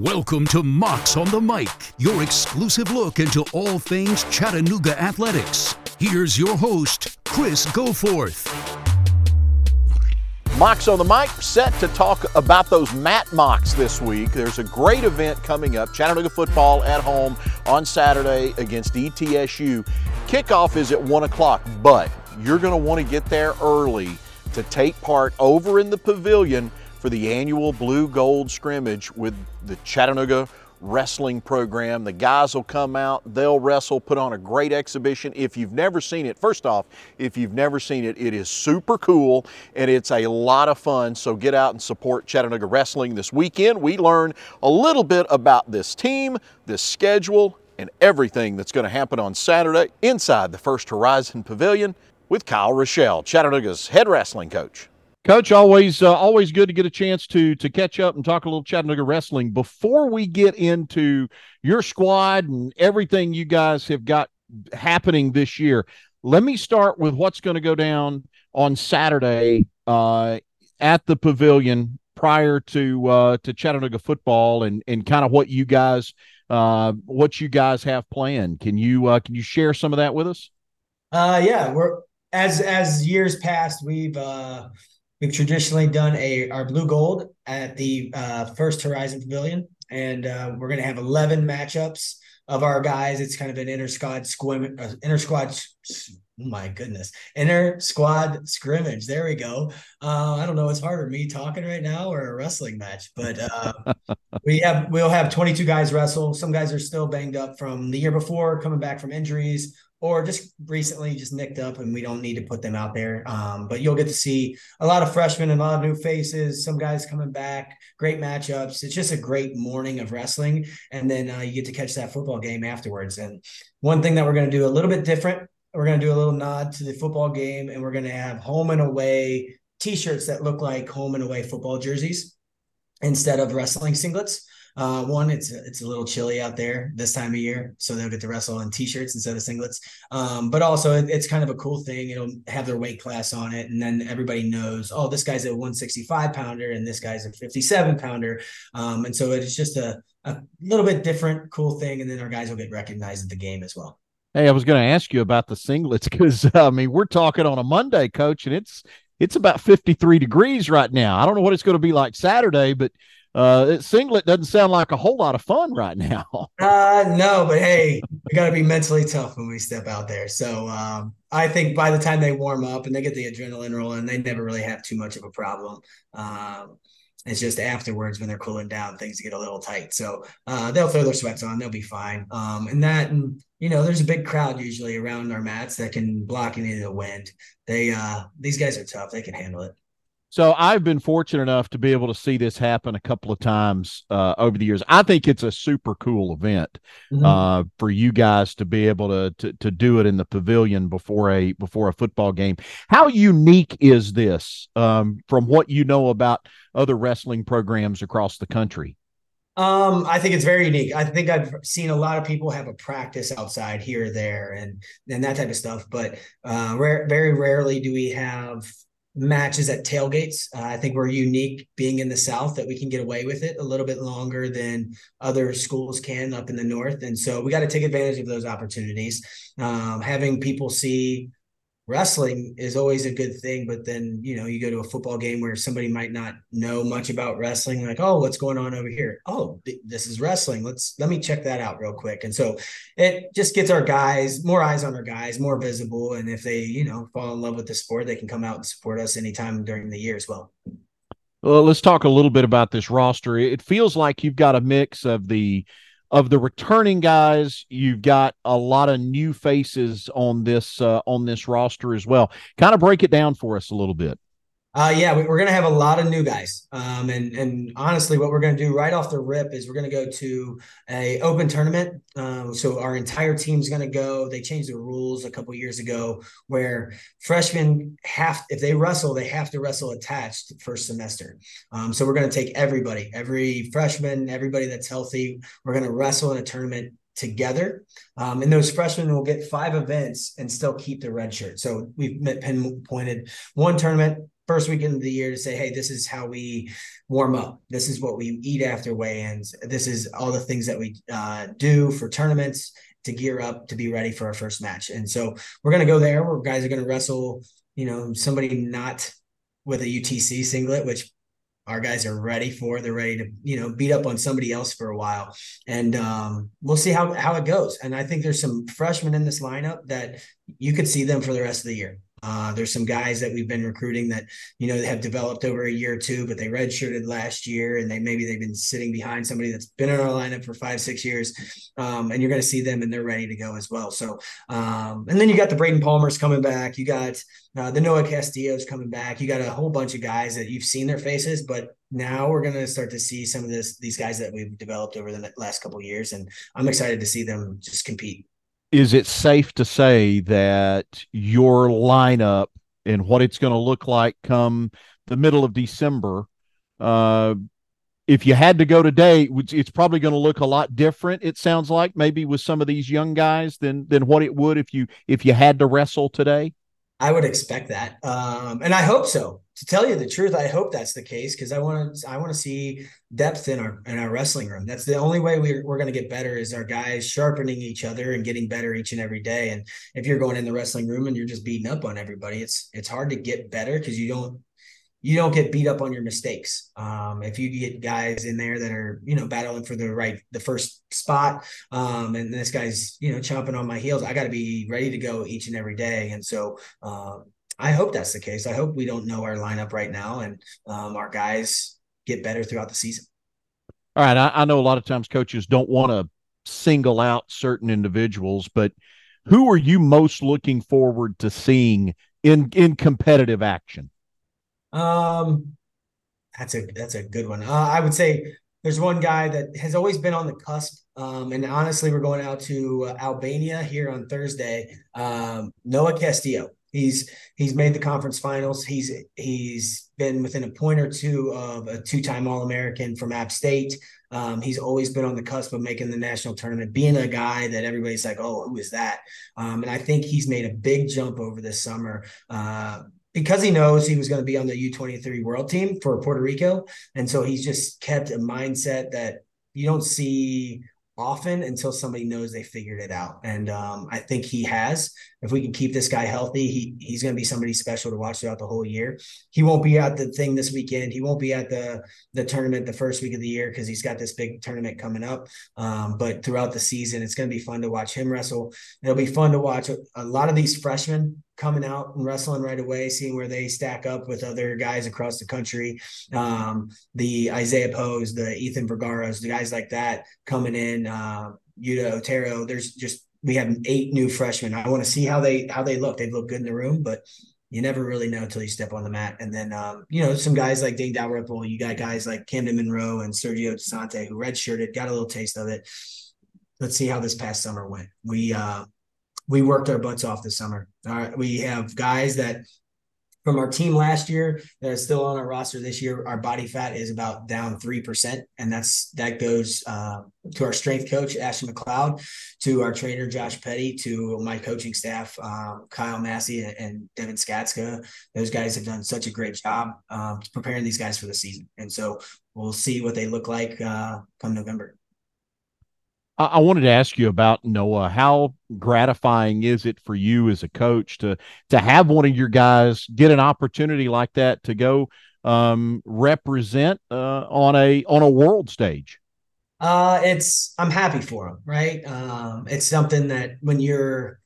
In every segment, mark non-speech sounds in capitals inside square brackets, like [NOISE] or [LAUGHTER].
Welcome to Mocs on the Mic, your exclusive look into all things Chattanooga athletics. Here's your host, Chris Goforth. Mocs on the mic, set to talk about those Mat Mocs this week. There's a great event coming up Chattanooga football at home on Saturday against ETSU. Kickoff is at 1 o'clock, but you're going to want to get there early to take part over in the pavilion for the annual blue gold scrimmage with the Chattanooga wrestling program. The guys will come out, they'll wrestle, put on a great exhibition. If you've never seen it, first off, if you've never seen it, it is super cool and it's a lot of fun. So get out and support Chattanooga Wrestling this weekend. We learn a little bit about this team, this schedule, and everything that's going to happen on Saturday inside the First Horizon Pavilion with Kyle Ruschell, Chattanooga's head wrestling coach. Coach, always uh, always good to get a chance to to catch up and talk a little Chattanooga wrestling. Before we get into your squad and everything you guys have got happening this year, let me start with what's going to go down on Saturday uh, at the Pavilion prior to uh, to Chattanooga football and and kind of what you guys uh, what you guys have planned. Can you uh, can you share some of that with us? Uh, yeah, we're as as years past, we've uh, We've traditionally done a our blue gold at the uh, First Horizon Pavilion, and uh, we're going to have eleven matchups of our guys. It's kind of an inter squad squim, uh, inter squad. Oh my goodness, inter squad scrimmage. There we go. Uh, I don't know what's harder, me talking right now or a wrestling match. But uh, [LAUGHS] we have we'll have 22 guys wrestle. Some guys are still banged up from the year before, coming back from injuries or just recently just nicked up and we don't need to put them out there. Um, but you'll get to see a lot of freshmen and a lot of new faces, some guys coming back, great matchups. It's just a great morning of wrestling. And then uh, you get to catch that football game afterwards. And one thing that we're going to do a little bit different, we're going to do a little nod to the football game and we're going to have home and away t-shirts that look like home and away football jerseys instead of wrestling singlets. Uh, one, it's it's a little chilly out there this time of year, so they'll get to wrestle in t-shirts instead of singlets. Um, but also, it, it's kind of a cool thing. It'll have their weight class on it, and then everybody knows, oh, this guy's a 165 pounder and this guy's a 57 pounder. Um, and so it's just a a little bit different, cool thing, and then our guys will get recognized at the game as well. Hey, I was going to ask you about the singlets because [LAUGHS] I mean we're talking on a Monday, coach, and it's it's about 53 degrees right now. I don't know what it's going to be like Saturday, but uh, singlet doesn't sound like a whole lot of fun right now. [LAUGHS] uh, no, but hey, we got to be mentally tough when we step out there. So um, I think by the time they warm up and they get the adrenaline rolling, they never really have too much of a problem. Um, it's just afterwards when they're cooling down, things get a little tight. So uh, they'll throw their sweats on, they'll be fine. Um, and that, and you know, there's a big crowd usually around our mats that can block any of the wind. They, uh, these guys are tough; they can handle it. So I've been fortunate enough to be able to see this happen a couple of times uh, over the years. I think it's a super cool event mm-hmm. uh, for you guys to be able to, to to do it in the pavilion before a before a football game. How unique is this um, from what you know about other wrestling programs across the country? Um, I think it's very unique. I think I've seen a lot of people have a practice outside here or there and and that type of stuff, but uh, rare, very rarely do we have matches at tailgates. Uh, I think we're unique being in the South that we can get away with it a little bit longer than other schools can up in the North. And so we got to take advantage of those opportunities. Um, having people see wrestling is always a good thing but then you know you go to a football game where somebody might not know much about wrestling like oh what's going on over here? Oh th- this is wrestling. Let's let me check that out real quick. And so it just gets our guys more eyes on our guys more visible and if they you know fall in love with the sport they can come out and support us anytime during the year as well. Well let's talk a little bit about this roster. It feels like you've got a mix of the of the returning guys, you've got a lot of new faces on this uh, on this roster as well. Kind of break it down for us a little bit. Uh, yeah, we, are going to have a lot of new guys. Um, and and honestly, what we're going to do right off the rip is we're going to go to a open tournament. Um, so our entire team's going to go. They changed the rules a couple years ago where freshmen have, if they wrestle, they have to wrestle attached first semester. Um, so we're going to take everybody, every freshman, everybody that's healthy. We're going to wrestle in a tournament together. Um, and those freshmen will get five events and still keep the red shirt. So we've pinpointed one tournament first weekend of the year to say, hey, this is how we warm up. This is what we eat after weigh-ins. This is all the things that we uh, do for tournaments to gear up to be ready for our first match. And so we're going to go there where guys are going to wrestle, you know, somebody not with a UTC singlet, which our guys are ready for. They're ready to, you know, beat up on somebody else for a while. And um, we'll see how, how it goes. And I think there's some freshmen in this lineup that you could see them for the rest of the year. Uh, there's some guys that we've been recruiting that you know have developed over a year or two, but they redshirted last year, and they maybe they've been sitting behind somebody that's been in our lineup for five, six years, um, and you're going to see them and they're ready to go as well. So, um, and then you got the Braden Palmer's coming back, you got uh, the Noah Castillo's coming back, you got a whole bunch of guys that you've seen their faces, but now we're going to start to see some of this these guys that we've developed over the last couple years, and I'm excited to see them just compete is it safe to say that your lineup and what it's going to look like come the middle of December, uh, if you had to go today, it's probably going to look a lot different. It sounds like maybe with some of these young guys than than what it would if you if you had to wrestle today. I would expect that, um, and I hope so. To tell you the truth, I hope that's the case because I want to. I want to see depth in our in our wrestling room. That's the only way we're we're going to get better is our guys sharpening each other and getting better each and every day. And if you're going in the wrestling room and you're just beating up on everybody, it's it's hard to get better because you don't you don't get beat up on your mistakes. Um, if you get guys in there that are, you know, battling for the right, the first spot, um, and this guy's, you know, chomping on my heels, I got to be ready to go each and every day. And so, um, I hope that's the case. I hope we don't know our lineup right now and um, our guys get better throughout the season. All right. I, I know a lot of times coaches don't want to single out certain individuals, but who are you most looking forward to seeing in in competitive action? Um, that's a that's a good one. Uh, I would say there's one guy that has always been on the cusp. Um, and honestly, we're going out to uh, Albania here on Thursday. Um, Noah Castillo. He's he's made the conference finals. He's he's been within a point or two of a two-time All-American from App State. Um, he's always been on the cusp of making the national tournament, being a guy that everybody's like, "Oh, who is that?" Um, and I think he's made a big jump over this summer. Uh, because he knows he was going to be on the U23 world team for Puerto Rico. And so he's just kept a mindset that you don't see often until somebody knows they figured it out. And um, I think he has. If we can keep this guy healthy, he he's going to be somebody special to watch throughout the whole year. He won't be at the thing this weekend. He won't be at the the tournament the first week of the year because he's got this big tournament coming up. Um, but throughout the season, it's going to be fun to watch him wrestle. It'll be fun to watch a, a lot of these freshmen coming out and wrestling right away, seeing where they stack up with other guys across the country. Um, the Isaiah Pose, the Ethan Vergaras, the guys like that coming in. Uh, Yuta Otero. There's just we have eight new freshmen. I want to see how they how they look. They look good in the room, but you never really know until you step on the mat. And then um, you know, some guys like Dane Dalrymple, you got guys like Camden Monroe and Sergio DeSante who redshirted, got a little taste of it. Let's see how this past summer went. We uh we worked our butts off this summer. All right, we have guys that from our team last year that are still on our roster this year. Our body fat is about down three percent, and that's that goes uh, to our strength coach Ashton McLeod, to our trainer Josh Petty, to my coaching staff um, Kyle Massey and Devin Skatzka. Those guys have done such a great job um, preparing these guys for the season, and so we'll see what they look like uh, come November. I wanted to ask you about Noah. How gratifying is it for you as a coach to to have one of your guys get an opportunity like that to go um, represent uh, on a on a world stage? Uh, it's I'm happy for him, right? Um, it's something that when you're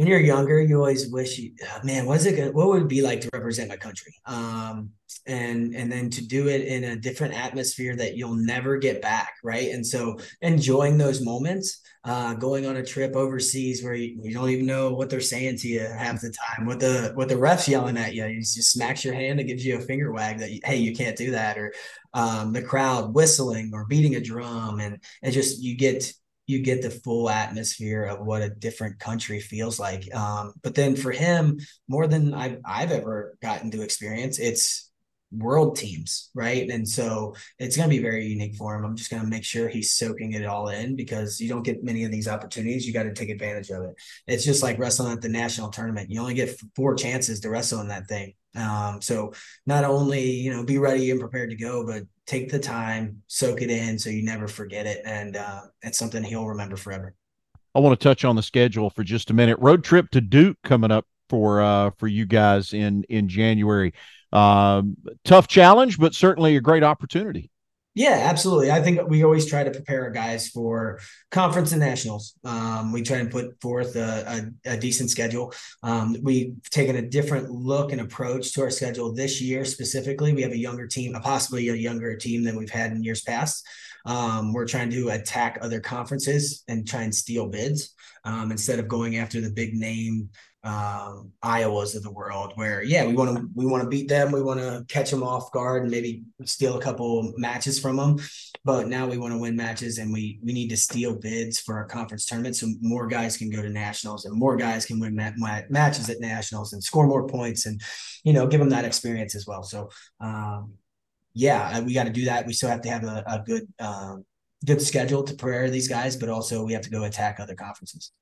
when you're younger, you always wish you, man, what's it what would it be like to represent my country? Um, and and then to do it in a different atmosphere that you'll never get back, right? And so enjoying those moments, uh, going on a trip overseas where you, you don't even know what they're saying to you half the time, what the what the refs yelling at you, he just smacks your hand and gives you a finger wag that hey, you can't do that, or um, the crowd whistling or beating a drum, and and just you get you get the full atmosphere of what a different country feels like. Um, but then for him, more than I've, I've ever gotten to experience, it's world teams, right? And so it's going to be very unique for him. I'm just going to make sure he's soaking it all in because you don't get many of these opportunities. You got to take advantage of it. It's just like wrestling at the national tournament. You only get four chances to wrestle in that thing. Um, so not only, you know, be ready and prepared to go, but take the time, soak it in so you never forget it. And uh, it's something he'll remember forever. I want to touch on the schedule for just a minute. Road trip to Duke coming up for uh, for you guys in in January. Um, tough challenge, but certainly a great opportunity. Yeah, absolutely. I think we always try to prepare our guys for conference and nationals. Um, we try and put forth a, a, a decent schedule. Um, we've taken a different look and approach to our schedule this year specifically. We have a younger team, possibly a younger team than we've had in years past. Um, we're trying to attack other conferences and try and steal bids um, instead of going after the big name um, Iowas of the world, where yeah, we want to we want to beat them, we want to catch them off guard and maybe steal a couple matches from them. But now we want to win matches, and we we need to steal bids for our conference tournament, so more guys can go to nationals, and more guys can win matches at nationals and score more points, and you know give them that experience as well. So um, yeah, we got to do that. We still have to have a, a good um, good schedule to prepare these guys, but also we have to go attack other conferences.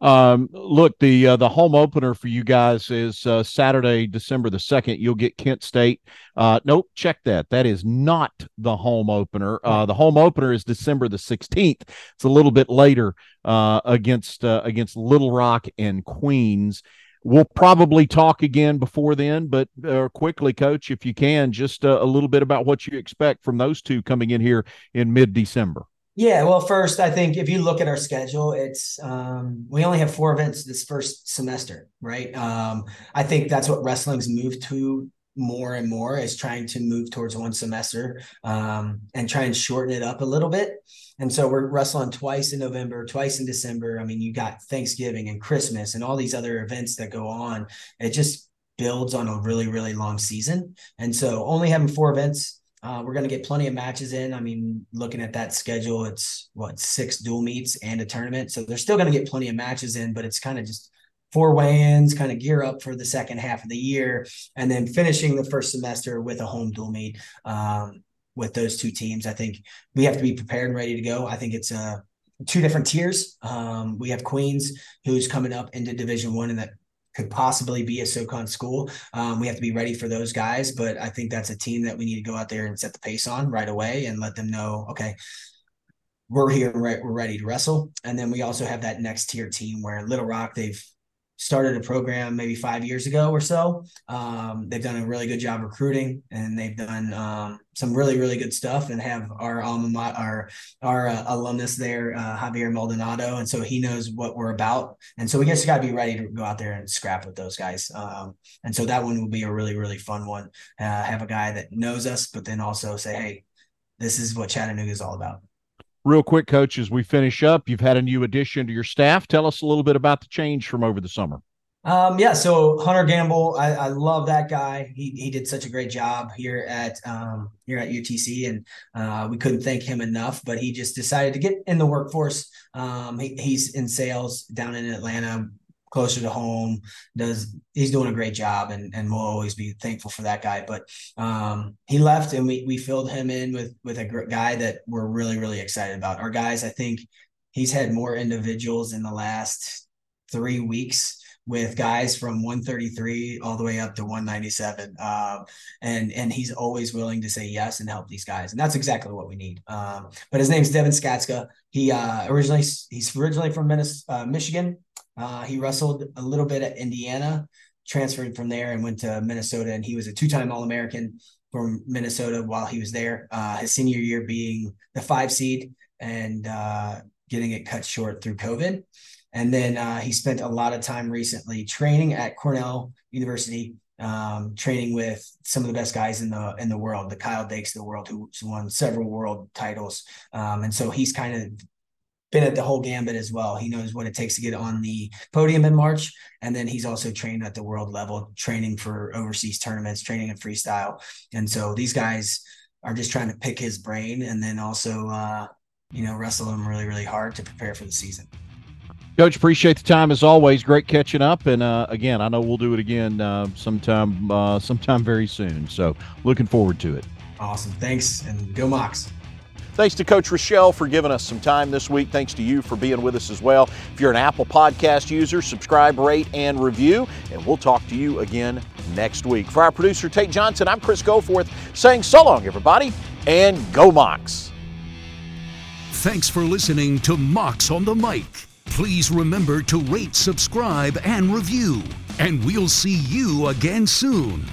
Um, look, the uh, the home opener for you guys is uh, Saturday, December the second. You'll get Kent State. Uh, nope, check that. That is not the home opener. Uh, the home opener is December the sixteenth. It's a little bit later uh, against uh, against Little Rock and Queens. We'll probably talk again before then, but uh, quickly, Coach, if you can, just uh, a little bit about what you expect from those two coming in here in mid December. Yeah, well, first, I think if you look at our schedule, it's um, we only have four events this first semester, right? Um, I think that's what wrestling's moved to more and more is trying to move towards one semester um, and try and shorten it up a little bit. And so we're wrestling twice in November, twice in December. I mean, you got Thanksgiving and Christmas and all these other events that go on. It just builds on a really, really long season. And so only having four events uh, we're going to get plenty of matches in. I mean, looking at that schedule, it's what six dual meets and a tournament. So they're still going to get plenty of matches in, but it's kind of just four weigh-ins, kind of gear up for the second half of the year, and then finishing the first semester with a home dual meet um, with those two teams. I think we have to be prepared and ready to go. I think it's uh, two different tiers. Um, we have Queens, who's coming up into Division One, and that could possibly be a SoCon school. Um, we have to be ready for those guys, but I think that's a team that we need to go out there and set the pace on right away and let them know, okay, we're here, right? We're ready to wrestle. And then we also have that next tier team where Little Rock, they've started a program maybe five years ago or so. Um, they've done a really good job recruiting, and they've done um, some really really good stuff. And have our alma mater, our our uh, alumnus there, uh, Javier Maldonado, and so he knows what we're about. And so we just got to be ready to go out there and scrap with those guys. Um, and so that one will be a really really fun one. Uh, have a guy that knows us, but then also say, hey, this is what Chattanooga is all about. Real quick, coach, as we finish up, you've had a new addition to your staff. Tell us a little bit about the change from over the summer. Um, yeah, so Hunter Gamble, I, I, love that guy. He he did such a great job here at um, here at UTC, and uh, we couldn't thank him enough. But he just decided to get in the workforce. Um, he, he's in sales down in Atlanta, closer to home. Does he's doing a great job, and and we'll always be thankful for that guy. But um, he left, and we we filled him in with with a guy that we're really really excited about. Our guys, I think he's had more individuals in the last three weeks with guys from 133 all the way up to 197 um, and and he's always willing to say yes and help these guys and that's exactly what we need um, but his name's devin skatzka he uh, originally he's originally from Minnesota, uh, michigan uh, he wrestled a little bit at Indiana, transferred from there and went to Minnesota, and he was a two-time All-American from Minnesota while he was there. Uh, his senior year being the five seed and uh, getting it cut short through COVID. And then uh, he spent a lot of time recently training at Cornell University, um, training with some of the best guys in the in the world, the Kyle Dakes of the world, who's won several world titles. Um, and so he's kind of been at the whole gambit as well. He knows what it takes to get on the podium in March. And then he's also trained at the world level, training for overseas tournaments, training in freestyle. And so these guys are just trying to pick his brain and then also, uh, you know, wrestle him really, really hard to prepare for the season. Coach, appreciate the time as always. Great catching up, and uh, again, I know we'll do it again uh, sometime, uh, sometime very soon. So, looking forward to it. Awesome, thanks, and go Mocs. Thanks to Coach Ruschell for giving us some time this week. Thanks to you for being with us as well. If you're an Apple Podcast user, subscribe, rate, and review, and we'll talk to you again next week. For our producer, Tate Johnson, I'm Chris Goforth saying so long, everybody, and go Mocs. Thanks for listening to Mocs on the Mic. Please remember to rate, subscribe, and review. And we'll see you again soon.